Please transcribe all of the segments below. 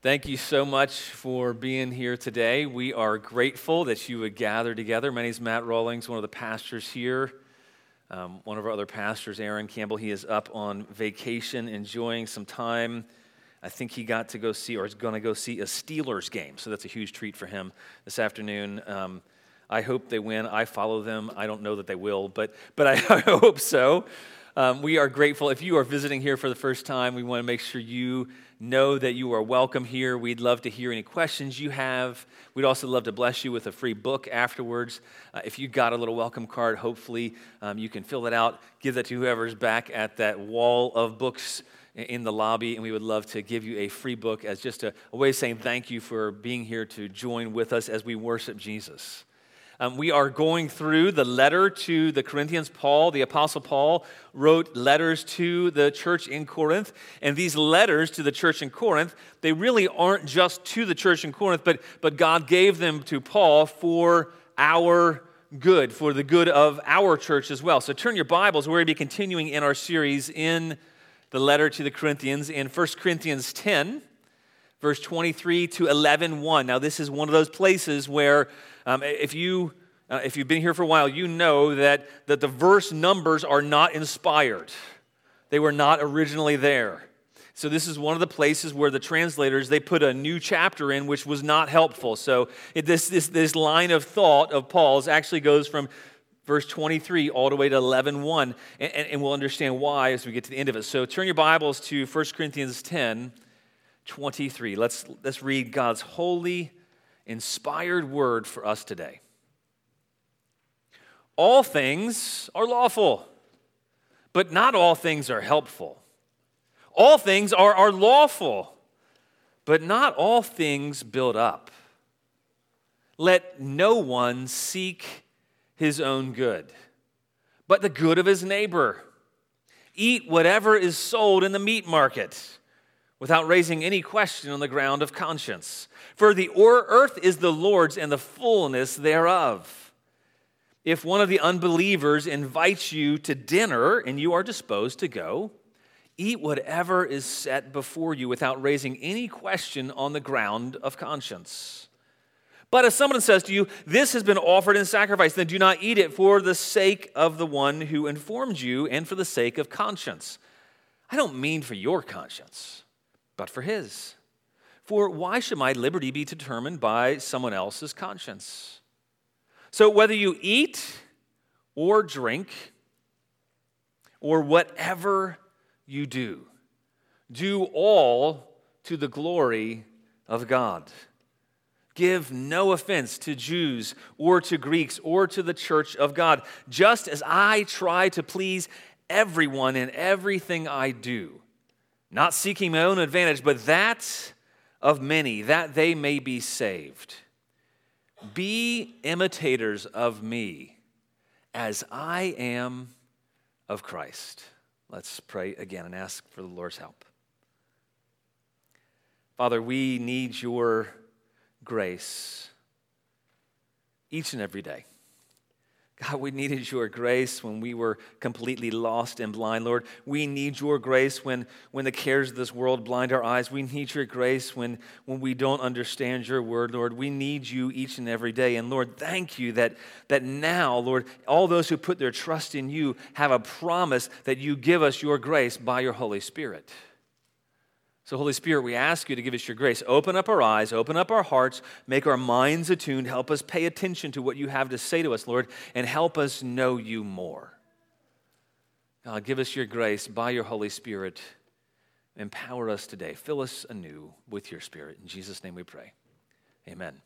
Thank you so much for being here today. We are grateful that you would gather together. My name is Matt Rawlings, one of the pastors here. Um, one of our other pastors, Aaron Campbell, he is up on vacation, enjoying some time. I think he got to go see, or is going to go see a Steelers game. So that's a huge treat for him this afternoon. Um, I hope they win. I follow them. I don't know that they will, but, but I, I hope so. Um, we are grateful. If you are visiting here for the first time, we want to make sure you know that you are welcome here. We'd love to hear any questions you have. We'd also love to bless you with a free book afterwards. Uh, if you got a little welcome card, hopefully um, you can fill that out, give that to whoever's back at that wall of books in the lobby, and we would love to give you a free book as just a, a way of saying thank you for being here to join with us as we worship Jesus. Um, we are going through the letter to the Corinthians. Paul, the Apostle Paul, wrote letters to the church in Corinth. And these letters to the church in Corinth, they really aren't just to the church in Corinth, but, but God gave them to Paul for our good, for the good of our church as well. So turn your Bibles. We're going to be continuing in our series in the letter to the Corinthians in 1 Corinthians 10 verse 23 to 11 1 now this is one of those places where um, if, you, uh, if you've been here for a while, you know that, that the verse numbers are not inspired, they were not originally there. So this is one of the places where the translators they put a new chapter in, which was not helpful. So it, this, this, this line of thought of Paul's actually goes from verse 23 all the way to 11 1 and, and, we'll understand why as we get to the end of it. So turn your bibles to 1 corinthians 10 23 let's, let's read god's holy inspired word for us today. All things are lawful, but not all things are helpful. All things are, are lawful, but not all things build up. Let no one seek his own good, but the good of his neighbor. Eat whatever is sold in the meat market without raising any question on the ground of conscience. For the earth is the Lord's and the fullness thereof. If one of the unbelievers invites you to dinner and you are disposed to go, eat whatever is set before you without raising any question on the ground of conscience. But if someone says to you, This has been offered in sacrifice, then do not eat it for the sake of the one who informed you and for the sake of conscience. I don't mean for your conscience but for his. For why should my liberty be determined by someone else's conscience? So, whether you eat or drink or whatever you do, do all to the glory of God. Give no offense to Jews or to Greeks or to the church of God, just as I try to please everyone in everything I do not seeking my own advantage, but that of many, that they may be saved. Be imitators of me as I am of Christ. Let's pray again and ask for the Lord's help. Father, we need your grace each and every day. God, we needed your grace when we were completely lost and blind, Lord. We need your grace when, when the cares of this world blind our eyes. We need your grace when, when we don't understand your word, Lord. We need you each and every day. And Lord, thank you that, that now, Lord, all those who put their trust in you have a promise that you give us your grace by your Holy Spirit. So, Holy Spirit, we ask you to give us your grace. Open up our eyes, open up our hearts, make our minds attuned, help us pay attention to what you have to say to us, Lord, and help us know you more. God, give us your grace by your Holy Spirit. Empower us today. Fill us anew with your Spirit. In Jesus' name we pray. Amen.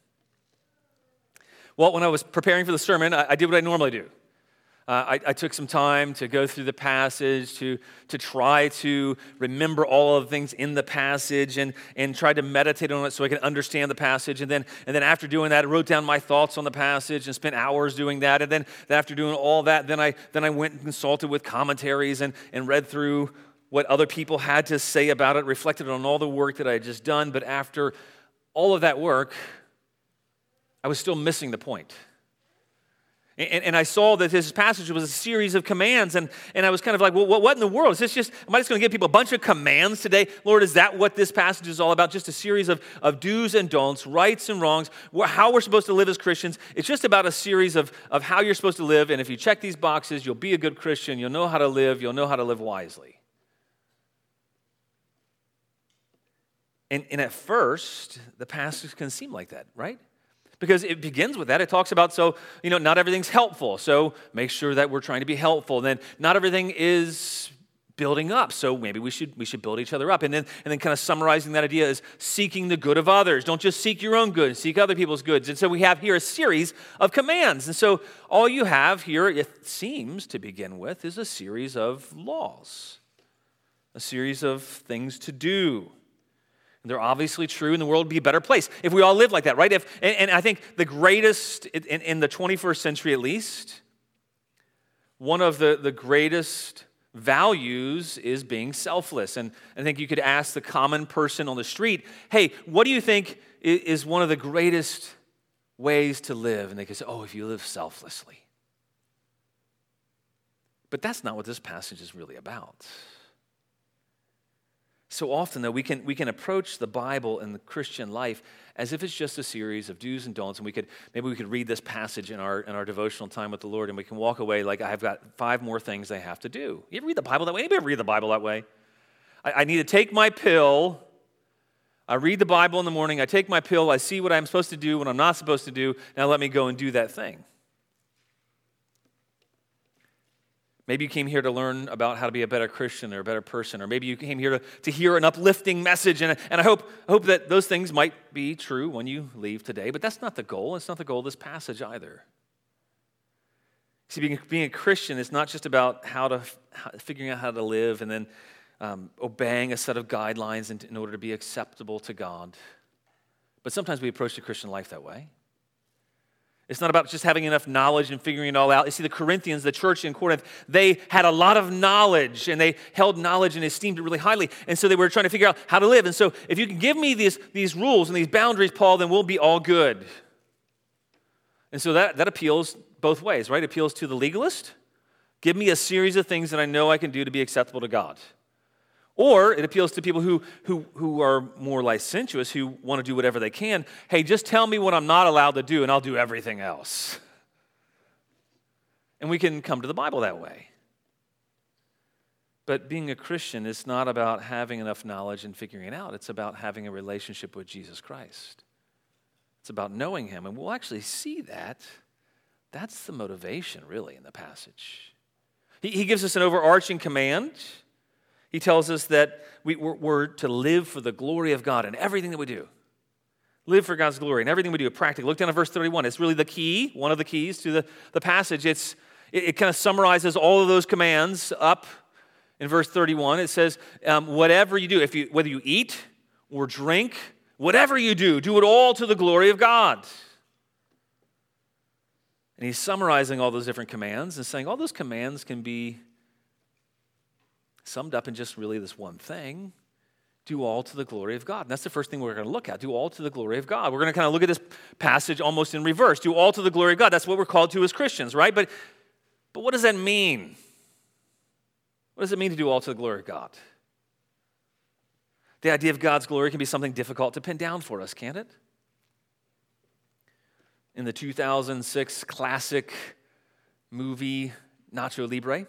Well, when I was preparing for the sermon, I, did what I normally do. Uh, I, I, took some time to go through the passage, to, to try to remember all of the things in the passage and, and try to meditate on it so I can understand the passage. And then, and then after doing that, I wrote down my thoughts on the passage and spent hours doing that. And then after doing all that, then I, then I went and consulted with commentaries and, and read through what other people had to say about it, reflected on all the work that I had just done. But after all of that work, I was still missing the point. And, and, I saw that this passage was a series of commands, and, and I was kind of like, well, what, what in the world? Is this just, am I just going to give people a bunch of commands today? Lord, is that what this passage is all about? Just a series of, of do's and don'ts, rights and wrongs, how we're supposed to live as Christians. It's just about a series of, of how you're supposed to live, and if you check these boxes, you'll be a good Christian, you'll know how to live, you'll know how to live wisely. And, and at first, the passage can seem like that, right? Because it begins with that. It talks about, so, you know, not everything's helpful. So make sure that we're trying to be helpful. And then not everything is building up. So maybe we should we should build each other up. And then and then kind of summarizing that idea is seeking the good of others. Don't just seek your own good, seek other people's goods. And so we have here a series of commands. And so all you have here, it seems to begin with, is a series of laws. A series of things to do. They're obviously true, and the world would be a better place if we all lived like that, right? If, and, and I think the greatest, in, in the 21st century at least, one of the, the greatest values is being selfless. And I think you could ask the common person on the street, hey, what do you think is one of the greatest ways to live? And they could say, oh, if you live selflessly. But that's not what this passage is really about so often though we can we can approach the bible and the christian life as if it's just a series of do's and don'ts and we could maybe we could read this passage in our in our devotional time with the lord and we can walk away like i've got five more things i have to do. You ever read the bible that way? Anybody ever read the bible that way? I, I need to take my pill. I read the bible in the morning. I take my pill. I see what i'm supposed to do what i'm not supposed to do. Now let me go and do that thing Maybe you came here to learn about how to be a better Christian or a better person, or maybe you came here to, to hear an uplifting message. And, and I hope, hope that those things might be true when you leave today, but that's not the goal. It's not the goal of this passage either. See, being, being a Christian is not just about how to how, figuring out how to live and then um, obeying a set of guidelines in, in order to be acceptable to God. But sometimes we approach the Christian life that way. It's not about just having enough knowledge and figuring it all out. You see, the Corinthians, the church in Corinth, they had a lot of knowledge and they held knowledge and esteemed it really highly. And so they were trying to figure out how to live. And so if you can give me these, these rules and these boundaries, Paul, then we'll be all good. And so that, that appeals both ways, right? It appeals to the legalist. Give me a series of things that I know I can do to be acceptable to God. Or it appeals to people who, who, who are more licentious, who want to do whatever they can. Hey, just tell me what I'm not allowed to do, and I'll do everything else. And we can come to the Bible that way. But being a Christian is not about having enough knowledge and figuring it out, it's about having a relationship with Jesus Christ. It's about knowing Him. And we'll actually see that. That's the motivation, really, in the passage. He, he gives us an overarching command he tells us that we, we're, we're to live for the glory of God in everything that we do. Live for God's glory in everything we do. Practically. Look down at verse 31. It's really the key, one of the keys to the, the passage. It's, it, it kind of summarizes all of those commands up in verse 31. It says, um, whatever you do, if you, whether you eat or drink, whatever you do, do it all to the glory of God. And he's summarizing all those different commands and saying all those commands can be summed up in just really this one thing do all to the glory of God. And that's the first thing we're going to look at. Do all to the glory of God. We're going to kind of look at this passage almost in reverse. Do all to the glory of God. That's what we're called to as Christians, right? But, but what does that mean? What does it mean to do all to the glory of God? The idea of God's glory can be something difficult to pin down for us, can't it? In the 2006 classic movie Nacho Libre,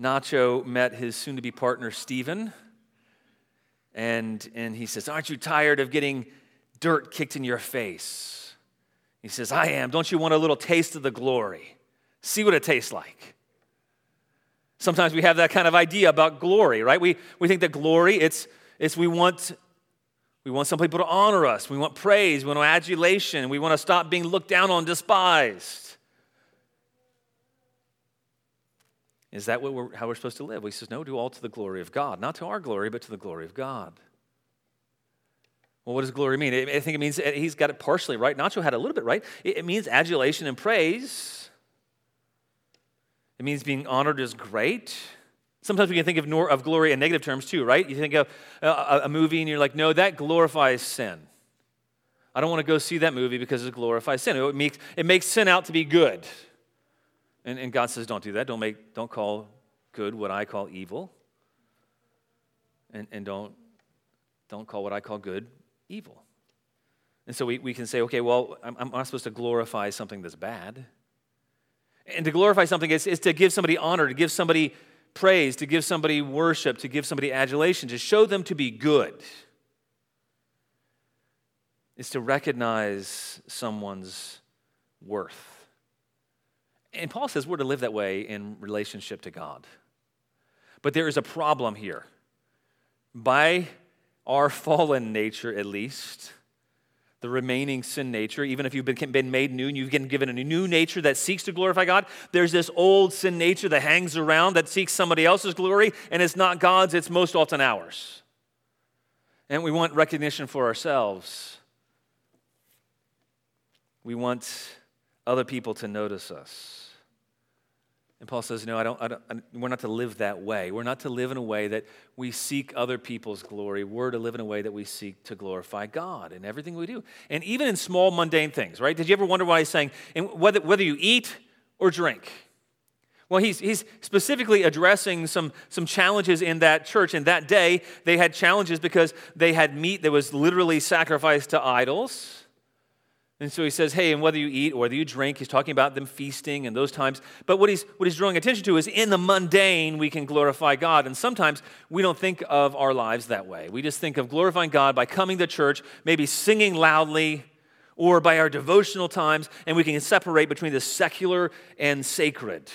Nacho met his soon to be partner, Steven. And, and he says, Aren't you tired of getting dirt kicked in your face? He says, I am. Don't you want a little taste of the glory? See what it tastes like. Sometimes we have that kind of idea about glory, right? We, we think that glory, it's, it's we want we want some people to honor us. We want praise. We want adulation. We want to stop being looked down on, despised. Is that what we're, how we're supposed to live? He says, No, do all to the glory of God. Not to our glory, but to the glory of God. Well, what does glory mean? I think it means eh, he's got it partially right. Nacho had a little bit right. It means adulation and praise. It means being honored as great. Sometimes we can think of, of glory in negative terms too, right? You think of uh, a, a movie and you're like, no, that glorifies sin. I don't want to go see that movie because it glorifies sin. It makes, it makes sin out to be good. And, and God says, don't do that. Don't, make, don't call good what I call evil. And, and don't, don't call what I call good evil. And so we, we can say, okay, well, I'm, I'm not supposed to glorify something that's bad. And to glorify something is, is to give somebody honor, to give somebody praise, to give somebody worship, to give somebody adulation, to show them to be good. Is to recognize someone's worth. And Paul says we're to live that way in relationship to God. But there is a problem here. By our fallen nature, at least, the remaining sin nature, even if you've been, made new and you've been given a new nature that seeks to glorify God, there's this old sin nature that hangs around that seeks somebody else's glory, and it's not God's, it's most often ours. And we want recognition for ourselves. We want other people to notice us. And Paul says, No, I don't, I don't, we're not to live that way. We're not to live in a way that we seek other people's glory. We're to live in a way that we seek to glorify God in everything we do. And even in small, mundane things, right? Did you ever wonder why he's saying, and whether, whether you eat or drink? Well, he's, he's specifically addressing some, some challenges in that church. In that day, they had challenges because they had meat that was literally sacrificed to idols. And so he says, hey, and whether you eat or whether you drink, he's talking about them feasting and those times. But what he's, what he's drawing attention to is in the mundane, we can glorify God. And sometimes we don't think of our lives that way. We just think of glorifying God by coming to church, maybe singing loudly, or by our devotional times, and we can separate between the secular and sacred.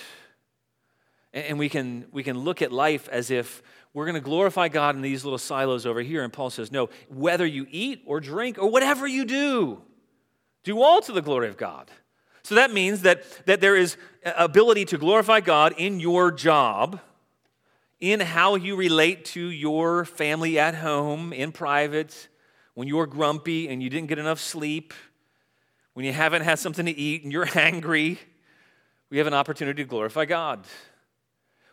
And we can, we can look at life as if we're going to glorify God in these little silos over here. And Paul says, no, whether you eat or drink or whatever you do, do all to the glory of God. So that means that, that there is ability to glorify God in your job, in how you relate to your family at home, in private, when you're grumpy and you didn't get enough sleep, when you haven't had something to eat and you're hangry. We have an opportunity to glorify God.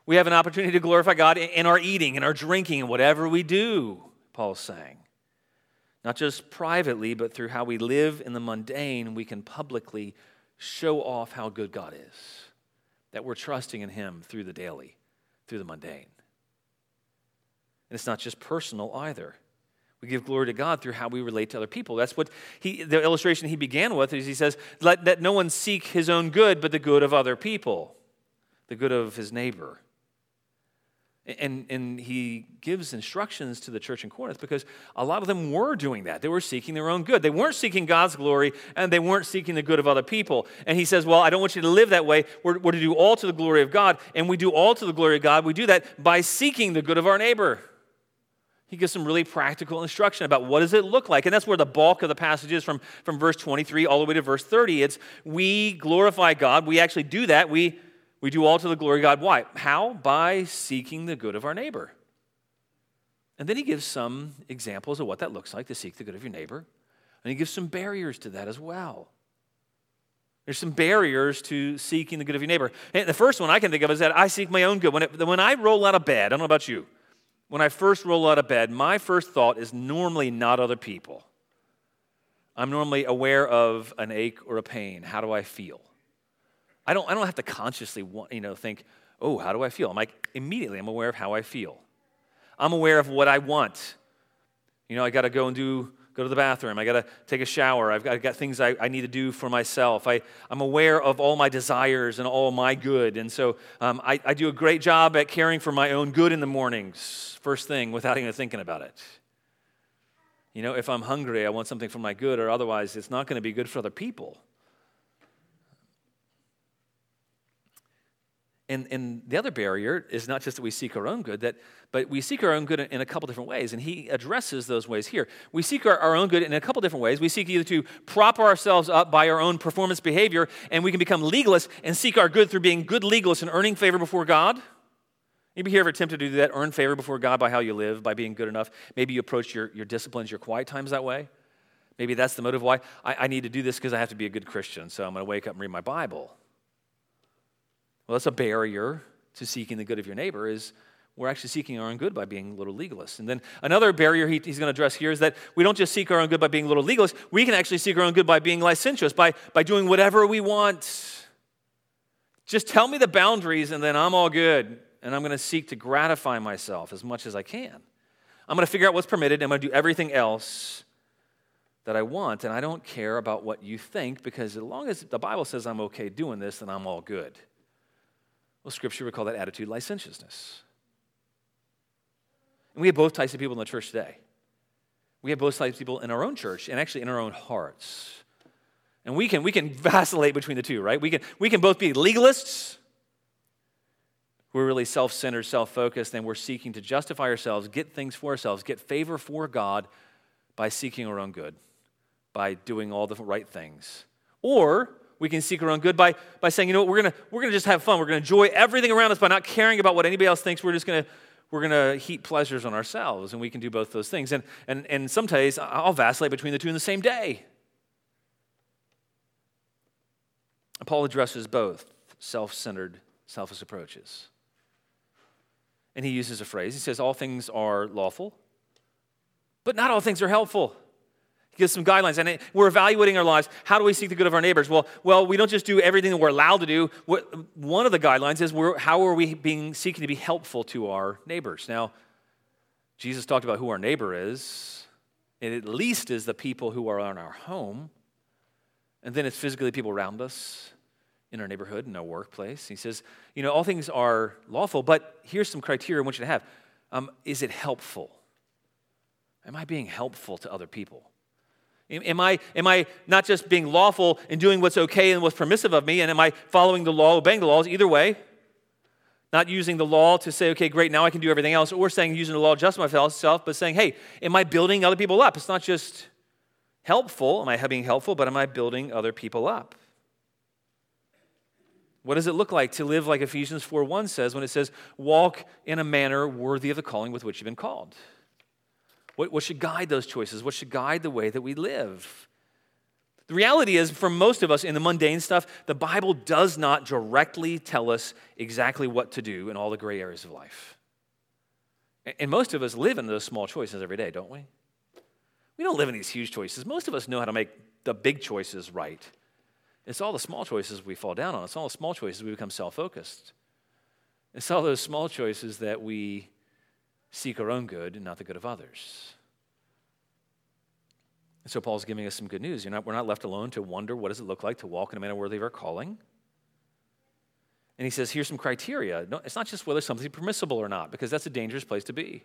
We have an opportunity to glorify God in our eating, in our drinking, and whatever we do, Paul's saying. Not just privately, but through how we live in the mundane, we can publicly show off how good God is. That we're trusting in Him through the daily, through the mundane. And it's not just personal either. We give glory to God through how we relate to other people. That's what he, the illustration he began with is he says, Let that no one seek his own good, but the good of other people, the good of his neighbor. And, and he gives instructions to the church in Corinth because a lot of them were doing that. They were seeking their own good. They weren't seeking God's glory and they weren't seeking the good of other people. And he says, Well, I don't want you to live that way. We're, we're to do all to the glory of God. And we do all to the glory of God. We do that by seeking the good of our neighbor. He gives some really practical instruction about what does it look like. And that's where the bulk of the passage is from, from verse 23 all the way to verse 30. It's we glorify God. We actually do that. We we do all to the glory of God. Why? How? By seeking the good of our neighbor. And then he gives some examples of what that looks like to seek the good of your neighbor. And he gives some barriers to that as well. There's some barriers to seeking the good of your neighbor. And the first one I can think of is that I seek my own good. When, it, when I roll out of bed, I don't know about you, when I first roll out of bed, my first thought is normally not other people. I'm normally aware of an ache or a pain. How do I feel? I don't, I don't have to consciously want, you know, think, oh, how do I feel? I'm like, immediately, I'm aware of how I feel. I'm aware of what I want. You know, I got to go and do, go to the bathroom. I got to take a shower. I've got, I've got things I, I, need to do for myself. I, I'm aware of all my desires and all my good. And so um, I, I do a great job at caring for my own good in the mornings, first thing, without even thinking about it. You know, if I'm hungry, I want something for my good, or otherwise, it's not going to be good for other people. And, and the other barrier is not just that we seek our own good, that, but we seek our own good in a couple different ways. And he addresses those ways here. We seek our, our own good in a couple different ways. We seek either to prop ourselves up by our own performance behavior, and we can become legalists and seek our good through being good legalists and earning favor before God. Maybe you ever tempted to do that, earn favor before God by how you live, by being good enough. Maybe you approach your, your disciplines, your quiet times that way. Maybe that's the motive why I, I need to do this because I have to be a good Christian. So I'm going to wake up and read my Bible. Well, that's a barrier to seeking the good of your neighbor is we're actually seeking our own good by being little legalists. And then another barrier he, he's going to address here is that we don't just seek our own good by being little legalists, we can actually seek our own good by being licentious, by, by doing whatever we want. Just tell me the boundaries and then I'm all good. And I'm going to seek to gratify myself as much as I can. I'm going to figure out what's permitted. I'm going to do everything else that I want. And I don't care about what you think because as long as the Bible says I'm okay doing this, then I'm all good. Well, Scripture would call that attitude licentiousness. And we have both types of people in the church today. We have both types of people in our own church and actually in our own hearts. And we can, we can vacillate between the two, right? We can, we can both be legalists, who are really self centered, self focused, and we're seeking to justify ourselves, get things for ourselves, get favor for God by seeking our own good, by doing all the right things. Or we can seek our own good by, by saying, you know what, we're gonna, we're gonna just have fun. We're gonna enjoy everything around us by not caring about what anybody else thinks. We're just gonna we're going to heap pleasures on ourselves, and we can do both those things. And, and, and sometimes I'll vacillate between the two in the same day. Paul addresses both self centered, selfish approaches. And he uses a phrase. He says, All things are lawful, but not all things are helpful gives some guidelines. And we're evaluating our lives. How do we seek the good of our neighbors? Well, well, we don't just do everything that we're allowed to do. What, one of the guidelines is how are we being seeking to be helpful to our neighbors? Now, Jesus talked about who our neighbor is. It at least is the people who are in our home. And then it's physically people around us in our neighborhood, in our workplace. He says, you know, all things are lawful, but here's some criteria I want you to have. Um, is it helpful? Am I being helpful to other people? Am I, am I not just being lawful and doing what's okay and what's permissive of me? And am I following the law, obeying the laws? Either way. Not using the law to say, okay, great, now I can do everything else. Or saying, using the law to justify myself, but saying, hey, am I building other people up? It's not just helpful. Am I being helpful? But am I building other people up? What does it look like to live like Ephesians 4 1 says when it says, walk in a manner worthy of the calling with which you've been called? What, what should guide those choices? What should guide the way that we live? The reality is, for most of us in the mundane stuff, the Bible does not directly tell us exactly what to do in all the gray areas of life. And most of us live in those small choices every day, don't we? We don't live in these huge choices. Most of us know how to make the big choices right. It's all the small choices we fall down on. It's all the small choices we become self focused. It's all those small choices that we seek our own good and not the good of others. And so Paul's giving us some good news. Not, we're not left alone to wonder what does it look like to walk in a manner worthy of our calling. And he says, here's some criteria. No, it's not just whether something's permissible or not, because that's a dangerous place to be.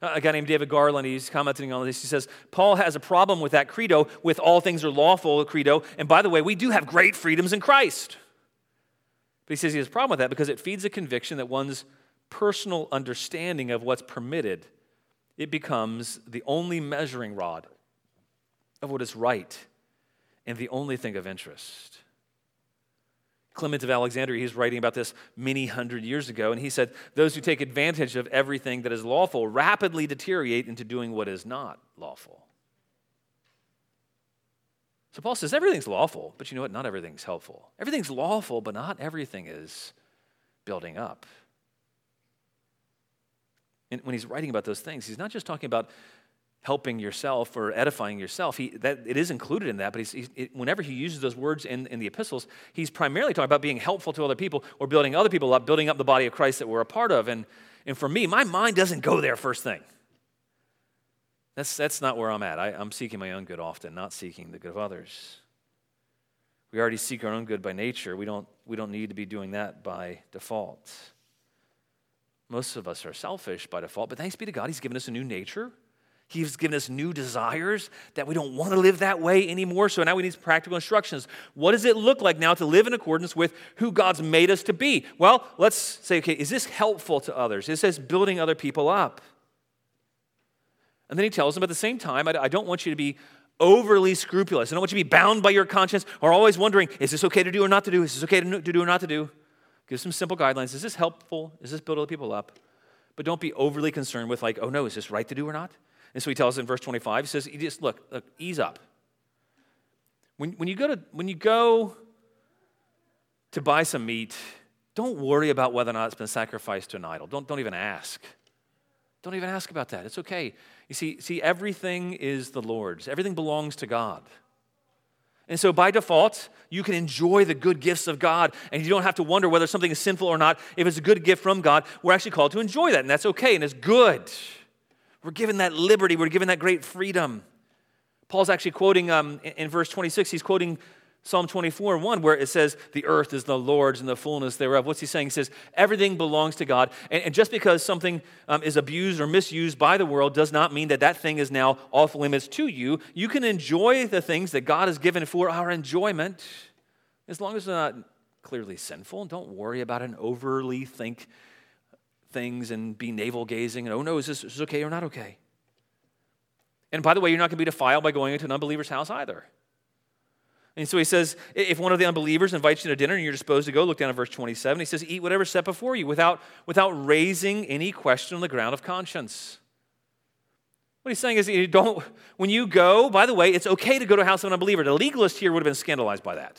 A guy named David Garland, he's commenting on this. He says, Paul has a problem with that credo, with all things are lawful credo. And by the way, we do have great freedoms in Christ. But he says he has a problem with that because it feeds a conviction that one's personal understanding of what's permitted, it becomes the only measuring rod of what is right and the only thing of interest. Clement of Alexandria, he's writing about this many hundred years ago, and he said, Those who take advantage of everything that is lawful rapidly deteriorate into doing what is not lawful. So Paul says everything's lawful, but you know what? Not everything's helpful. Everything's lawful, but not everything is building up. And when he's writing about those things, he's not just talking about helping yourself or edifying yourself. He, that, it is included in that, but he's, he's, it, whenever he uses those words in, in the epistles, he's primarily talking about being helpful to other people or building other people up, building up the body of Christ that we're a part of. And, and for me, my mind doesn't go there first thing. That's, that's not where I'm at. I, I'm seeking my own good often, not seeking the good of others. We already seek our own good by nature. We don't, we don't need to be doing that by default. Most of us are selfish by default, but thanks be to God, He's given us a new nature. He's given us new desires that we don't want to live that way anymore. So now we need practical instructions. What does it look like now to live in accordance with who God's made us to be? Well, let's say, okay, is this helpful to others? Is this building other people up? And then he tells them at the same time, I don't want you to be overly scrupulous. I don't want you to be bound by your conscience or always wondering, is this okay to do or not to do? Is this okay to do or not to do? Give some simple guidelines. Is this helpful? Is this build other people up? But don't be overly concerned with, like, oh no, is this right to do or not? And so he tells us in verse 25, he says, he just look, look, ease up. When, when, you go to, when you go to buy some meat Don't worry about whether or not it's been sacrificed to an idol. Don't, don't even ask. Don't even ask about that. It's okay. You see, see, everything is the Lord's, everything belongs to God. And so, by default, you can enjoy the good gifts of God, and you don't have to wonder whether something is sinful or not. If it's a good gift from God, we're actually called to enjoy that, and that's okay, and it's good. We're given that liberty, we're given that great freedom. Paul's actually quoting um, in, in verse 26, he's quoting Psalm 24 and 1, where it says, The earth is the Lord's and the fullness thereof. What's he saying? He says, Everything belongs to God. And, and just because something um, is abused or misused by the world does not mean that that thing is now off limits to you. You can enjoy the things that God has given for our enjoyment as long as they're not clearly sinful. Don't worry about it and overly think things and be navel gazing and, oh no, is this, is this okay or not okay? And by the way, you're not going to be defiled by going into an unbeliever's house either. And so he says, if one of the unbelievers invites you to dinner and you're disposed to go, look down at verse 27. He says, eat whatever set before you without, without raising any question on the ground of conscience. What he's saying is, you don't, when you go, by the way, it's okay to go to a house of an unbeliever. The legalist here would have been scandalized by that.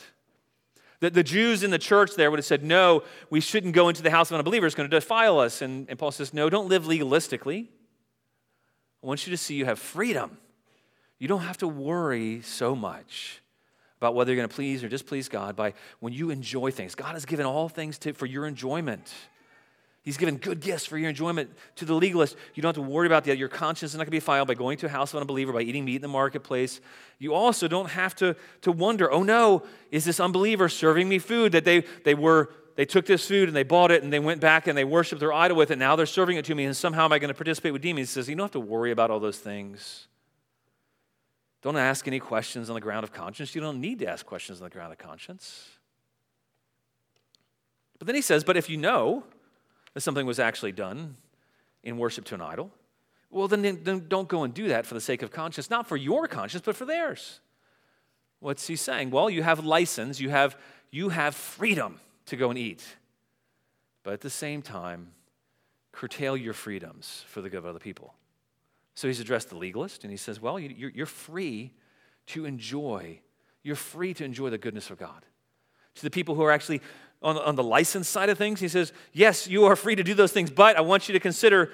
The, the Jews in the church there would have said, no, we shouldn't go into the house of an unbeliever. It's going to defile us. And, and Paul says, no, don't live legalistically. I want you to see you have freedom. You don't have to worry so much about whether you're going to please or displease God by when you enjoy things. God has given all things to, for your enjoyment. He's given good gifts for your enjoyment to the legalist. You don't have to worry about that. Your conscience is not going to be filed by going to a house of an unbeliever, by eating meat in the marketplace. You also don't have to, to wonder, oh no, is this unbeliever serving me food that they, they were they took this food and they bought it and they went back and they worshiped their idol with it. Now they're serving it to me and somehow am I going to participate with demons? He says, You don't have to worry about all those things. Don't ask any questions on the ground of conscience. You don't need to ask questions on the ground of conscience. But then he says, But if you know that something was actually done in worship to an idol, well, then, then don't go and do that for the sake of conscience, not for your conscience, but for theirs. What's he saying? Well, you have license, you have, you have freedom to go and eat. But at the same time, curtail your freedoms for the good of other people. So he's addressed the legalist and he says, Well, you're free to enjoy, you're free to enjoy the goodness of God. To the people who are actually on, on the license side of things, he says, Yes, you are free to do those things, but I want you to consider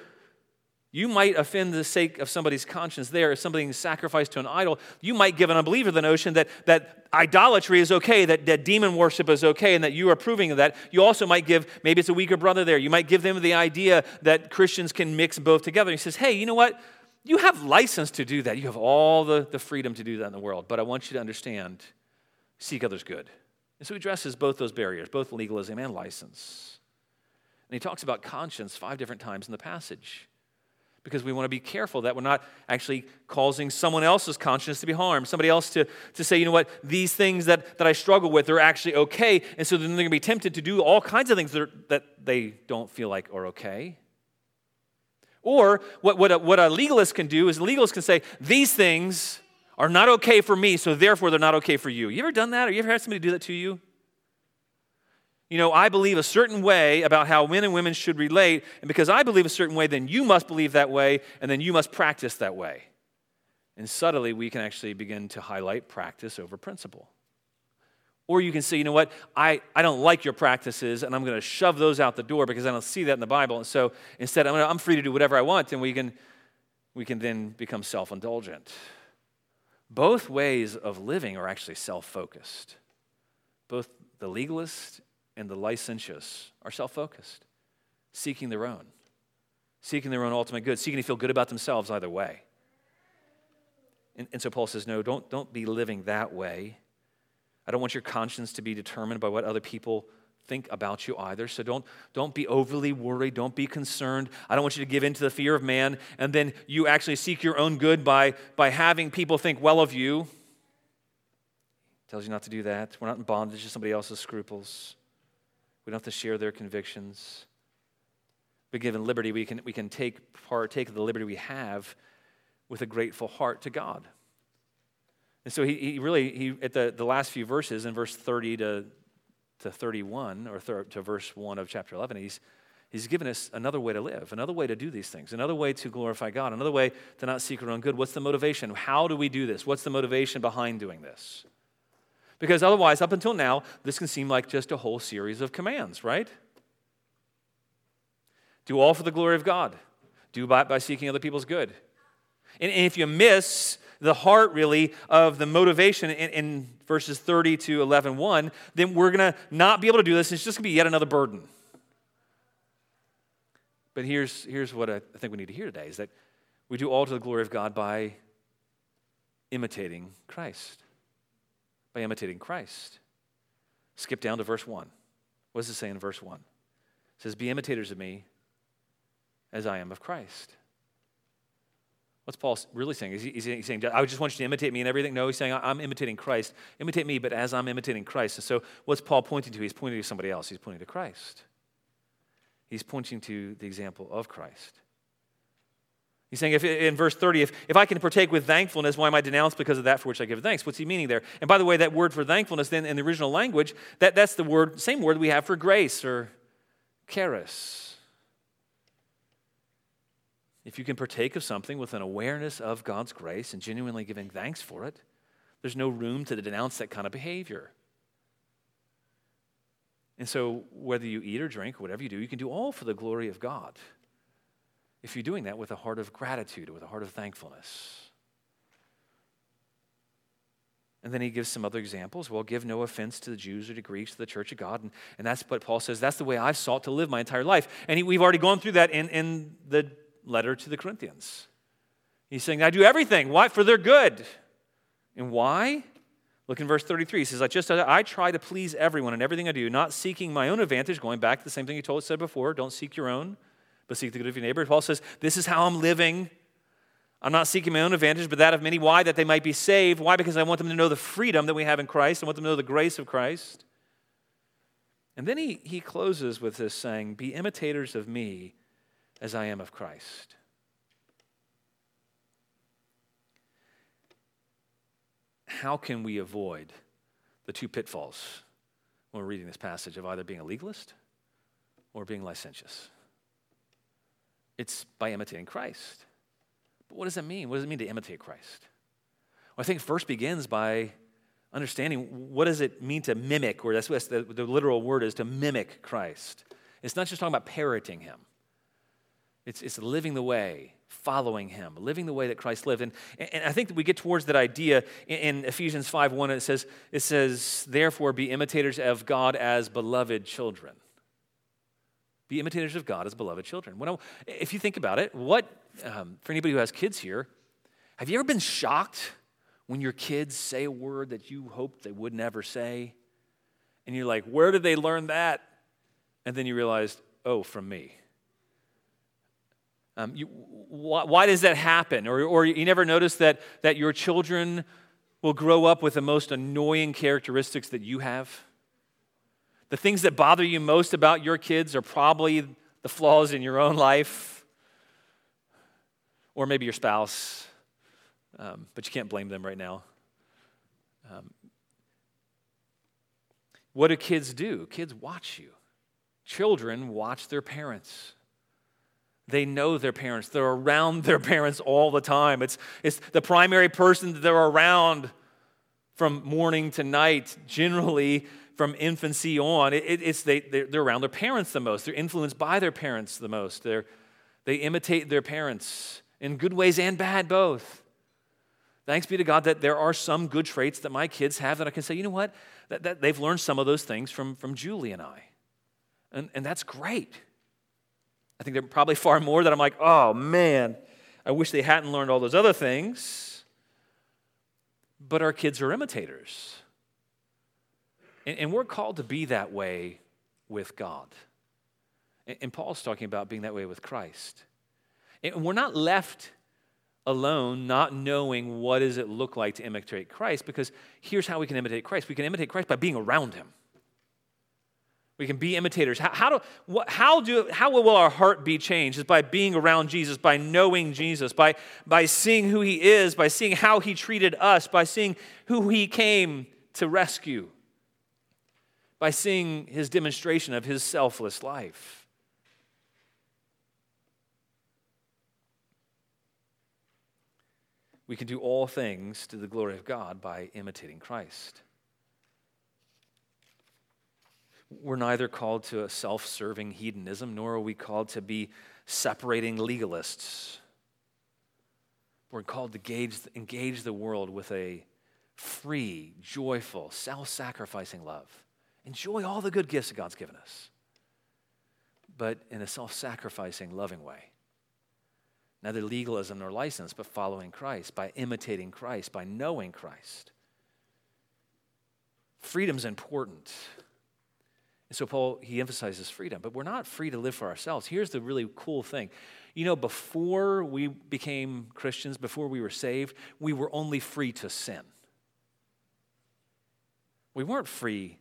you might offend the sake of somebody's conscience there if something sacrificed to an idol. You might give an unbeliever the notion that, that idolatry is okay, that, that demon worship is okay, and that you are approving of that. You also might give, maybe it's a weaker brother there, you might give them the idea that Christians can mix both together. He says, Hey, you know what? You have license to do that. You have all the, the freedom to do that in the world. But I want you to understand seek others' good. And so he addresses both those barriers, both legalism and license. And he talks about conscience five different times in the passage because we want to be careful that we're not actually causing someone else's conscience to be harmed, somebody else to, to say, you know what, these things that, that I struggle with are actually okay. And so then they're going to be tempted to do all kinds of things that, are, that they don't feel like are okay. Or what, what, a, what a legalist can do is a legalist can say, These things are not okay for me, so therefore they're not okay for you. You ever done that? Or you ever had somebody do that to you? You know, I believe a certain way about how men and women should relate, and because I believe a certain way, then you must believe that way, and then you must practice that way. And subtly, we can actually begin to highlight practice over principle. Or you can say, you know what, I, I don't like your practices and I'm going to shove those out the door because I don't see that in the Bible. And so instead, I'm, gonna, I'm free to do whatever I want and we can, we can then become self indulgent. Both ways of living are actually self focused. Both the legalist and the licentious are self focused, seeking their own, seeking their own ultimate good, seeking to feel good about themselves either way. And, and so Paul says, no, don't, don't be living that way. I don't want your conscience to be determined by what other people think about you either. So don't, don't be overly worried. Don't be concerned. I don't want you to give in to the fear of man. And then you actually seek your own good by, by having people think well of you. Tells you not to do that. We're not in bondage to somebody else's scruples. We don't have to share their convictions. But given liberty, we can, we can take partake of the liberty we have with a grateful heart to God. And so he, he really, he, at the, the last few verses, in verse 30 to, to 31, or thir- to verse 1 of chapter 11, he's, he's given us another way to live, another way to do these things, another way to glorify God, another way to not seek our own good. What's the motivation? How do we do this? What's the motivation behind doing this? Because otherwise, up until now, this can seem like just a whole series of commands, right? Do all for the glory of God. Do by, by seeking other people's good. And, and if you miss the heart, really, of the motivation in, in verses 30 to 11 1, then we're going to not be able to do this. It's just going to be yet another burden. But here's, here's what I think we need to hear today is that we do all to the glory of God by imitating Christ. By imitating Christ. Skip down to verse 1. What does it say in verse 1? It says, Be imitators of me as I am of Christ. What's Paul really saying? Is he, is he saying, I just want you to imitate me and everything? No, he's saying, I'm imitating Christ. Imitate me, but as I'm imitating Christ. So, what's Paul pointing to? He's pointing to somebody else. He's pointing to Christ. He's pointing to the example of Christ. He's saying if, in verse 30, if, if I can partake with thankfulness, why am I denounced because of that for which I give thanks? What's he meaning there? And by the way, that word for thankfulness, then in the original language, that, that's the word, same word we have for grace or charis. If you can partake of something with an awareness of God's grace and genuinely giving thanks for it, there's no room to denounce that kind of behavior. And so, whether you eat or drink, or whatever you do, you can do all for the glory of God if you're doing that with a heart of gratitude, with a heart of thankfulness. And then he gives some other examples. Well, give no offense to the Jews or to Greeks, to the church of God. And, and that's what Paul says. That's the way I've sought to live my entire life. And he, we've already gone through that in, in the letter to the Corinthians. He's saying, I do everything. Why? For their good. And why? Look in verse 33. He says, I just I try to please everyone in everything I do, not seeking my own advantage, going back to the same thing he told us said before, don't seek your own but seek the good of your neighbor. Paul says, This is how I'm living. I'm not seeking my own advantage, but that of many. Why? That they might be saved. Why? Because I want them to know the freedom that we have in Christ. I want them to know the grace of Christ. And then he, he closes with this saying, Be imitators of me as I am of Christ. How can we avoid the two pitfalls when we're reading this passage of either being a legalist or being licentious? It's by imitating Christ. But what does that mean? What does it mean to imitate Christ? Well, I think first begins by understanding what does it mean to mimic, or that's what the, the literal word is to mimic Christ. It's not just talking about parroting him. It's, it's living the way, following him, living the way that Christ lived. And, and I think that we get towards that idea in, in Ephesians 5 1. It says, it says, Therefore, be imitators of God as beloved children. Be imitators of God as beloved children. When I, if you think about it, what, um, for anybody who has kids here, have you ever been shocked when your kids say a word that you hoped they would never say? And you're like, where did they learn that? And then you realized, oh, from me. Um, you, why, why, does that happen? Or, or you never notice that, that your children will grow up with the most annoying characteristics that you have? The things that bother you most about your kids are probably the flaws in your own life, or maybe your spouse, um, but you can't blame them right now. Um, what do kids do? Kids watch you. Children watch their parents. They know their parents. They're around their parents all the time. It's, it's the primary person that they're around from morning to night. Generally, from infancy on, it, it's they, they're, they're around their parents the most. They're influenced by their parents the most. They're, they imitate their parents in good ways and bad, both. Thanks be to God that there are some good traits that my kids have that I can say, you know what? That, that they've learned some of those things from, from Julie and I. And, and that's great. I think there are probably far more that I'm like, oh man, I wish they hadn't learned all those other things. But our kids are imitators. And, and we're called to be that way with God. And, and Paul's talking about being that way with Christ. And we're not left alone not knowing what does it look like to imitate Christ because here's how we can imitate Christ. We can imitate Christ by being around him. We can be imitators. How, how, do, what, how, do, how will our heart be changed? Is by being around Jesus, by knowing Jesus, by, by seeing who he is, by seeing how he treated us, by seeing who he came to rescue by seeing his demonstration of his selfless life. We can do all things to the glory of God by imitating Christ. We're neither called to a self serving hedonism, nor are we called to be separating legalists. We're called to engage, engage the world with a free, joyful, self sacrificing love. Enjoy all the good gifts that God's given us, but in a self sacrificing, loving way. Neither legalism nor license, but following Christ, by imitating Christ, by knowing Christ. Freedom's important. And so Paul, he emphasizes freedom, but we're not free to live for ourselves. Here's the really cool thing. You know, before we became Christians, before we were saved, we were only free to sin. We weren't free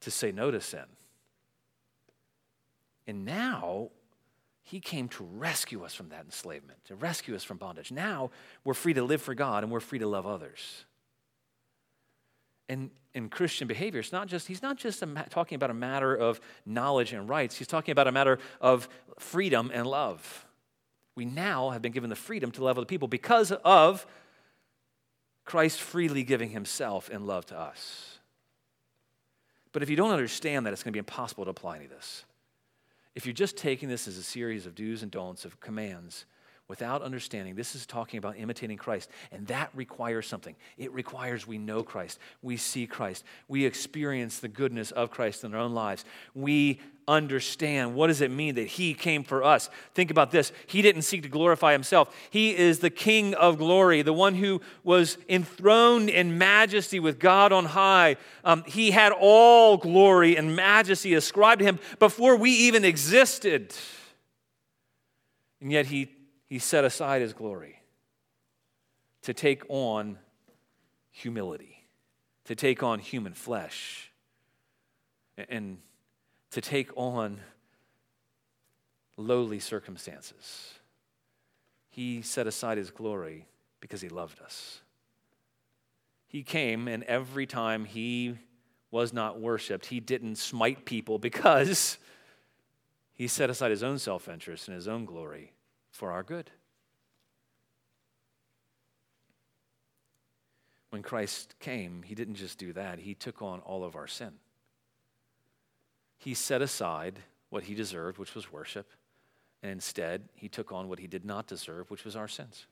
to say no to sin. And now, he came to rescue us from that enslavement, to rescue us from bondage. Now, we're free to live for God and we're free to love others. And in Christian behavior, it's not just, he's not just ma- talking about a matter of knowledge and rights, he's talking about a matter of freedom and love. We now have been given the freedom to love other people because of Christ freely giving himself in love to us. But if you don't understand that, it's going to be impossible to apply any of this. If you're just taking this as a series of do's and don'ts, of commands, without understanding. This is talking about imitating Christ, and that requires something. It requires we know Christ, we see Christ, we experience the goodness of Christ in our own lives. We understand what does it mean that he came for us. Think about this. He didn't seek to glorify himself. He is the king of glory, the one who was enthroned in majesty with God on high. Um, he had all glory and majesty ascribed to him before we even existed. And yet he he set aside his glory to take on humility, to take on human flesh, and to take on lowly circumstances. He set aside his glory because he loved us. He came, and every time he was not worshiped, he didn't smite people because he set aside his own self interest and his own glory for our good. When Christ came, he didn't just do that, he took on all of our sin. He set aside what he deserved, which was worship, and instead, he took on what he did not deserve, which was our sins.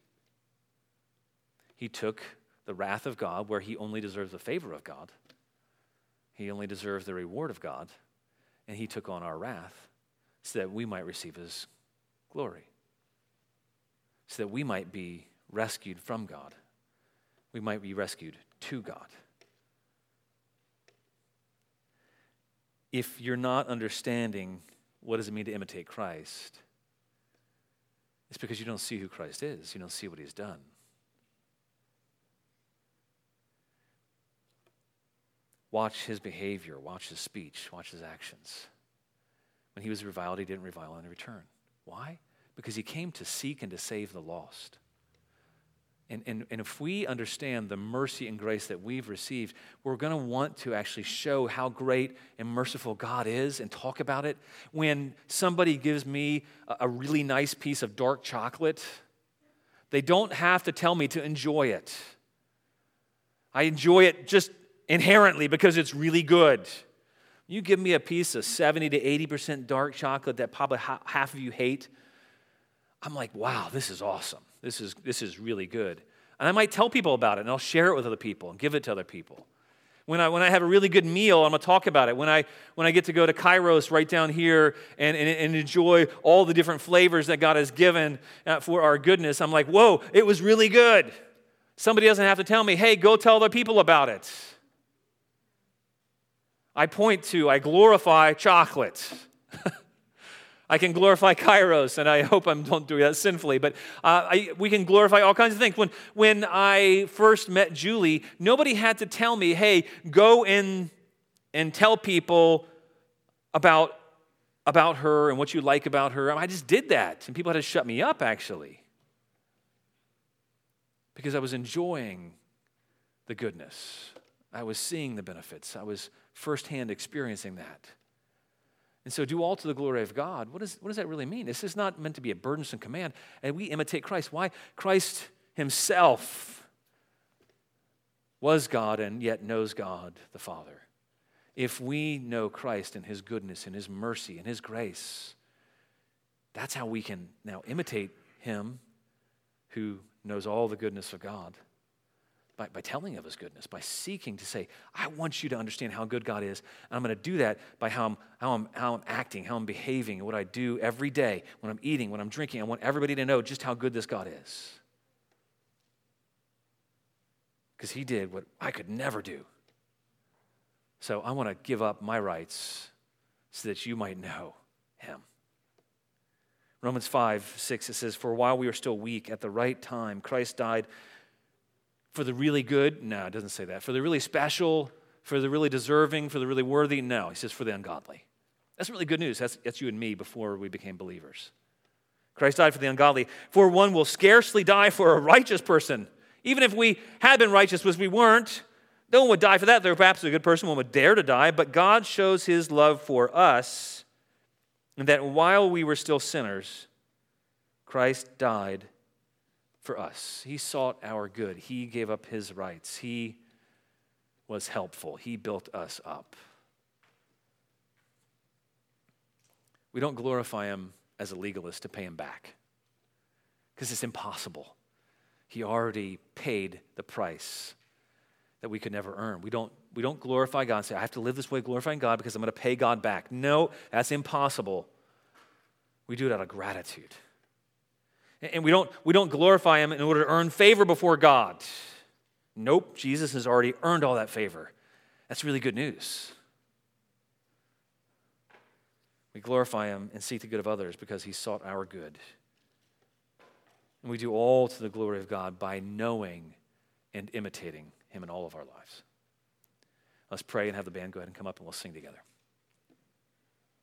He took the wrath of God where he only deserves the favor of God. He only deserves the reward of God, and he took on our wrath so that we might receive his glory so that we might be rescued from God. We might be rescued to God. If you're not understanding what does it mean to imitate Christ, it's because you don't see who Christ is. You don't see what he's done. Watch his behavior, watch his speech, watch his actions. When he was reviled, he didn't revile in return. Why? Because he came to seek and to save the lost. And, and, and if we understand the mercy and grace that we've received, we're going to want to actually show how great and merciful God is and talk about it. When somebody gives me a, a really nice piece of dark chocolate, they don't have to tell me to enjoy it. I enjoy it just inherently because it's really good. You give me a piece of 70 to 80% dark chocolate that probably half of you hate, I'm like, wow, this is awesome. This is, this is really good. And I might tell people about it and I'll share it with other people and give it to other people. When I, when I have a really good meal, I'm going to talk about it. When I, when I get to go to Kairos right down here and, and, and enjoy all the different flavors that God has given uh, for our goodness, I'm like, whoa, it was really good. Somebody doesn't have to tell me, hey, go tell other people about it. I point to, I glorify chocolate. I can glorify Kairos, and I hope I don't do that sinfully, but uh, I, we can glorify all kinds of things. When, when I first met Julie, nobody had to tell me, hey, go in and tell people about, about her and what you like about her. I just did that, and people had to shut me up, actually, because I was enjoying the goodness. I was seeing the benefits. I was firsthand experiencing that. And so, do all to the glory of God. What, is, what does that really mean? This is not meant to be a burdensome command. And we imitate Christ. Why? Christ himself was God and yet knows God the Father. if we know Christ and his goodness and his mercy and his grace, that's how we can now imitate him who knows all the goodness of God by, by telling of his goodness, by seeking to say, I want you to understand how good God is. And I'm going to do that by how I'm, how, I'm, how I'm acting, how I'm behaving, what I do every day when I'm eating, when I'm drinking. I want everybody to know just how good this God is. Because he did what I could never do. So I want to give up my rights so that you might know him. Romans 5, 6, it says, For while we were still weak, at the right time, Christ died for the really good? No, it doesn't say that. For the really special, for the really deserving, for the really worthy? No, he says for the ungodly. That's really good news. That's, that's you and me before we became believers. Christ died for the ungodly. For one will scarcely die for a righteous person. Even if we had been righteous, which we weren't, no one would die for that. There perhaps a good person, one would dare to die, but God shows his love for us, and that while we were still sinners, Christ died for us. He sought our good. He gave up his rights. He was helpful. He built us up. We don't glorify him as a legalist to pay him back because it's impossible. He already paid the price that we could never earn. We don't, we don't glorify God and say, I have to live this way glorifying God because I'm going to pay God back. No, that's impossible. We do it out of gratitude. And we don't, we don't glorify him in order to earn favor before God. Nope, Jesus has already earned all that favor. That's really good news. We glorify him and seek the good of others because he sought our good. And we do all to the glory of God by knowing and imitating him in all of our lives. Let's pray and have the band go ahead and come up and we'll sing together.